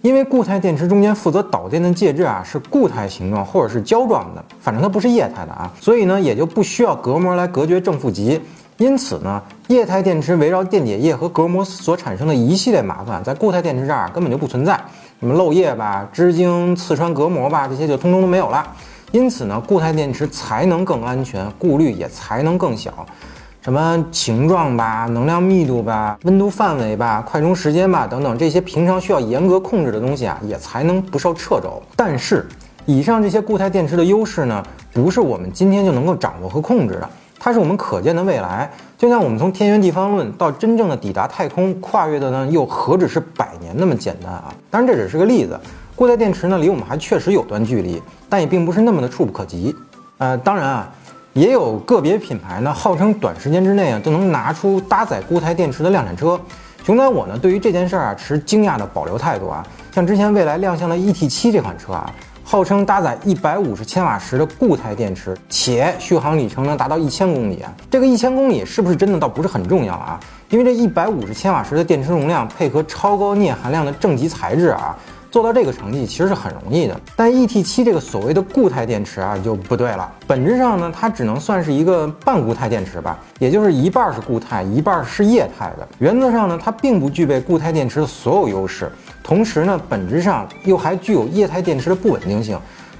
因为固态电池中间负责导电的介质啊是固态形状或者是胶状的，反正它不是液态的啊，所以呢也就不需要隔膜来隔绝正负极。因此呢，液态电池围绕电解液和隔膜所产生的一系列麻烦，在固态电池这儿根本就不存在。什么漏液吧、织晶刺穿隔膜吧，这些就通通都没有了。因此呢，固态电池才能更安全，顾虑也才能更小。什么形状吧、能量密度吧、温度范围吧、快充时间吧等等，这些平常需要严格控制的东西啊，也才能不受掣肘。但是，以上这些固态电池的优势呢，不是我们今天就能够掌握和控制的。它是我们可见的未来，就像我们从天圆地方论到真正的抵达太空，跨越的呢又何止是百年那么简单啊！当然这只是个例子，固态电池呢离我们还确实有段距离，但也并不是那么的触不可及。呃，当然啊，也有个别品牌呢号称短时间之内啊就能拿出搭载固态电池的量产车。熊仔我呢对于这件事儿啊持惊讶的保留态度啊，像之前蔚来亮相的 ET7 这款车啊。号称搭载一百五十千瓦时的固态电池，且续航里程能达到一千公里啊。这个一千公里是不是真的倒不是很重要啊，因为这一百五十千瓦时的电池容量，配合超高镍含量的正极材质啊。做到这个成绩其实是很容易的，但 E T 七这个所谓的固态电池啊就不对了。本质上呢，它只能算是一个半固态电池吧，也就是一半是固态，一半是液态的。原则上呢，它并不具备固态电池的所有优势，同时呢，本质上又还具有液态电池的不稳定性。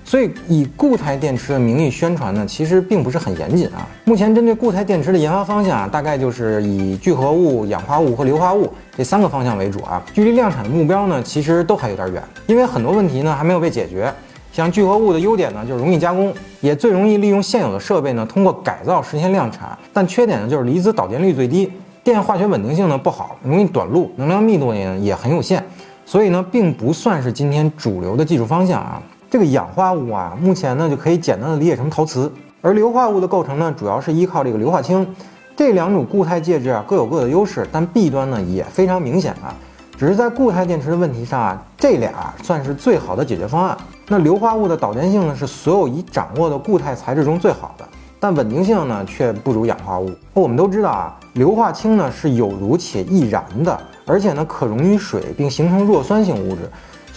所以，以固态电池的名义宣传呢，其实并不是很严谨啊。目前针对固态电池的研发方向啊，大概就是以聚合物、氧化物和硫化物这三个方向为主啊。距离量产的目标呢，其实都还有点远，因为很多问题呢还没有被解决。像聚合物的优点呢，就是容易加工，也最容易利用现有的设备呢，通过改造实现量产。但缺点呢，就是离子导电率最低，电化学稳定性呢不好，容易短路，能量密度呢也很有限，所以呢，并不算是今天主流的技术方向啊。这个氧化物啊，目前呢就可以简单的理解成陶瓷，而硫化物的构成呢，主要是依靠这个硫化氢。这两种固态介质啊，各有各的优势，但弊端呢也非常明显啊。只是在固态电池的问题上啊，这俩算是最好的解决方案。那硫化物的导电性呢，是所有已掌握的固态材质中最好的，但稳定性呢却不如氧化物。我们都知道啊，硫化氢呢是有毒且易燃的，而且呢可溶于水并形成弱酸性物质。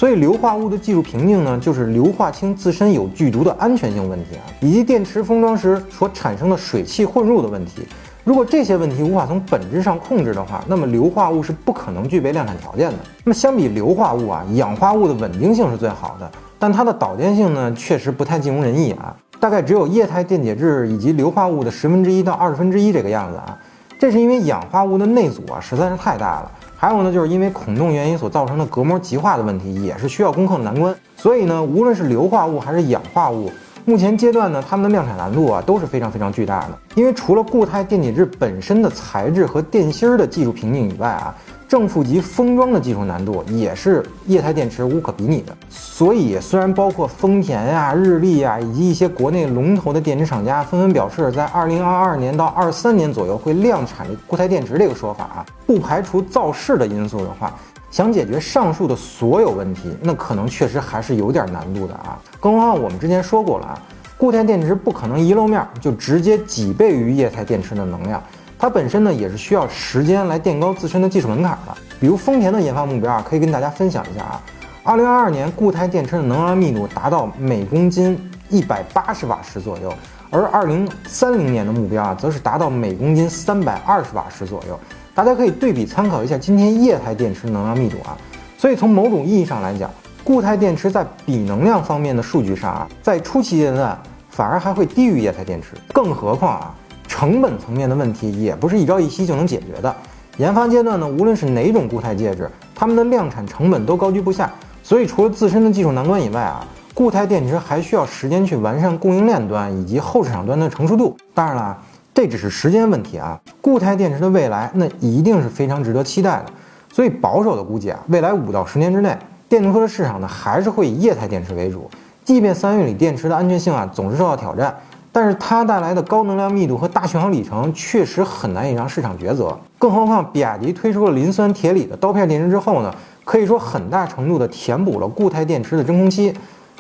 所以硫化物的技术瓶颈呢，就是硫化氢自身有剧毒的安全性问题啊，以及电池封装时所产生的水汽混入的问题。如果这些问题无法从本质上控制的话，那么硫化物是不可能具备量产条件的。那么相比硫化物啊，氧化物的稳定性是最好的，但它的导电性呢，确实不太尽如人意啊，大概只有液态电解质以及硫化物的十分之一到二十分之一这个样子啊。这是因为氧化物的内阻啊实在是太大了。还有呢，就是因为孔洞原因所造成的隔膜极化的问题，也是需要攻克的难关。所以呢，无论是硫化物还是氧化物，目前阶段呢，它们的量产难度啊都是非常非常巨大的。因为除了固态电解质本身的材质和电芯儿的技术瓶颈以外啊。正负极封装的技术难度也是液态电池无可比拟的，所以虽然包括丰田呀、日立呀以及一些国内龙头的电池厂家纷纷表示，在二零二二年到二三年左右会量产固态电池这个说法啊，不排除造势的因素的话，想解决上述的所有问题，那可能确实还是有点难度的啊。更何况我们之前说过了啊，固态电池不可能一露面就直接几倍于液态电池的能量。它本身呢也是需要时间来垫高自身的技术门槛的。比如丰田的研发目标啊，可以跟大家分享一下啊。二零二二年固态电池的能量密度达到每公斤一百八十瓦时左右，而二零三零年的目标啊，则是达到每公斤三百二十瓦时左右。大家可以对比参考一下今天液态电池能量密度啊。所以从某种意义上来讲，固态电池在比能量方面的数据上啊，在初期阶段反而还会低于液态电池。更何况啊。成本层面的问题也不是一朝一夕就能解决的。研发阶段呢，无论是哪种固态介质，它们的量产成本都高居不下。所以，除了自身的技术难关以外啊，固态电池还需要时间去完善供应链端以及后市场端的成熟度。当然了，这只是时间问题啊。固态电池的未来那一定是非常值得期待的。所以，保守的估计啊，未来五到十年之内，电动车的市场呢还是会以液态电池为主。即便三元锂电池的安全性啊总是受到挑战。但是它带来的高能量密度和大续航里程确实很难以让市场抉择，更何况比亚迪推出了磷酸铁锂的刀片电池之后呢，可以说很大程度的填补了固态电池的真空期，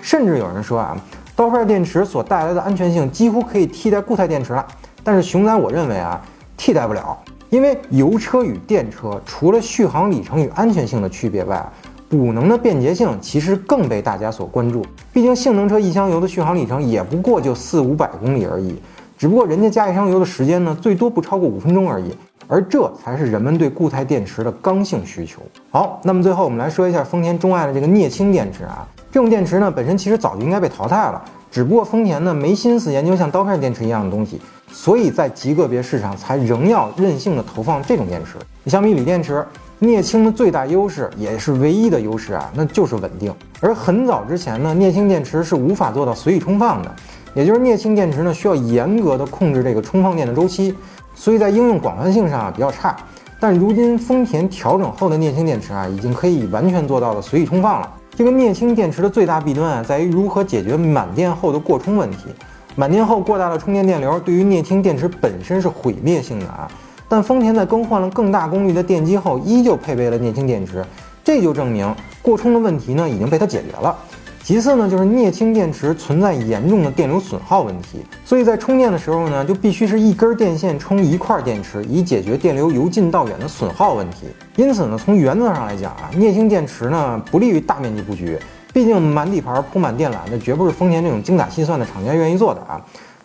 甚至有人说啊，刀片电池所带来的安全性几乎可以替代固态电池了。但是熊仔我认为啊，替代不了，因为油车与电车除了续航里程与安全性的区别外，补能的便捷性其实更被大家所关注。毕竟性能车一箱油的续航里程也不过就四五百公里而已，只不过人家加一箱油的时间呢，最多不超过五分钟而已。而这才是人们对固态电池的刚性需求。好，那么最后我们来说一下丰田钟爱的这个镍氢电池啊，这种电池呢本身其实早就应该被淘汰了，只不过丰田呢没心思研究像刀片电池一样的东西，所以在极个别市场才仍要任性的投放这种电池。相比锂电池，镍氢的最大优势也是唯一的优势啊，那就是稳定。而很早之前呢，镍氢电池是无法做到随意充放的，也就是镍氢电池呢需要严格的控制这个充放电的周期。所以在应用广泛性上啊比较差，但如今丰田调整后的镍氢电池啊，已经可以完全做到了随意充放了。这个镍氢电池的最大弊端啊，在于如何解决满电后的过充问题。满电后过大的充电电流，对于镍氢电池本身是毁灭性的啊。但丰田在更换了更大功率的电机后，依旧配备了镍氢电池，这就证明过充的问题呢已经被它解决了。其次呢，就是镍氢电池存在严重的电流损耗问题，所以在充电的时候呢，就必须是一根电线充一块电池，以解决电流由近到远的损耗问题。因此呢，从原则上来讲啊，镍氢电池呢不利于大面积布局，毕竟满底盘铺满电缆，那绝不是丰田这种精打细算的厂家愿意做的啊。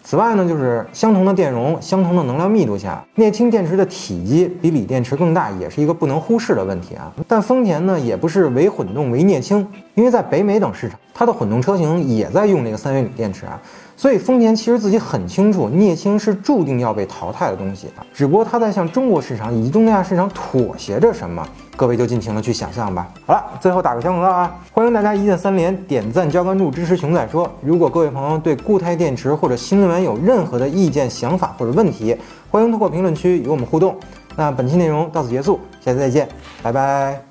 此外呢，就是相同的电容、相同的能量密度下，镍氢电池的体积比锂电池更大，也是一个不能忽视的问题啊。但丰田呢，也不是唯混动唯镍氢，因为在北美等市场，它的混动车型也在用这个三元锂电池啊。所以丰田其实自己很清楚，镍氢是注定要被淘汰的东西啊。只不过它在向中国市场以及东南亚市场妥协着什么。各位就尽情的去想象吧。好了，最后打个小广告啊，欢迎大家一键三连，点赞加关注，支持熊仔说。如果各位朋友对固态电池或者新能源有任何的意见、想法或者问题，欢迎通过评论区与我们互动。那本期内容到此结束，下次再见，拜拜。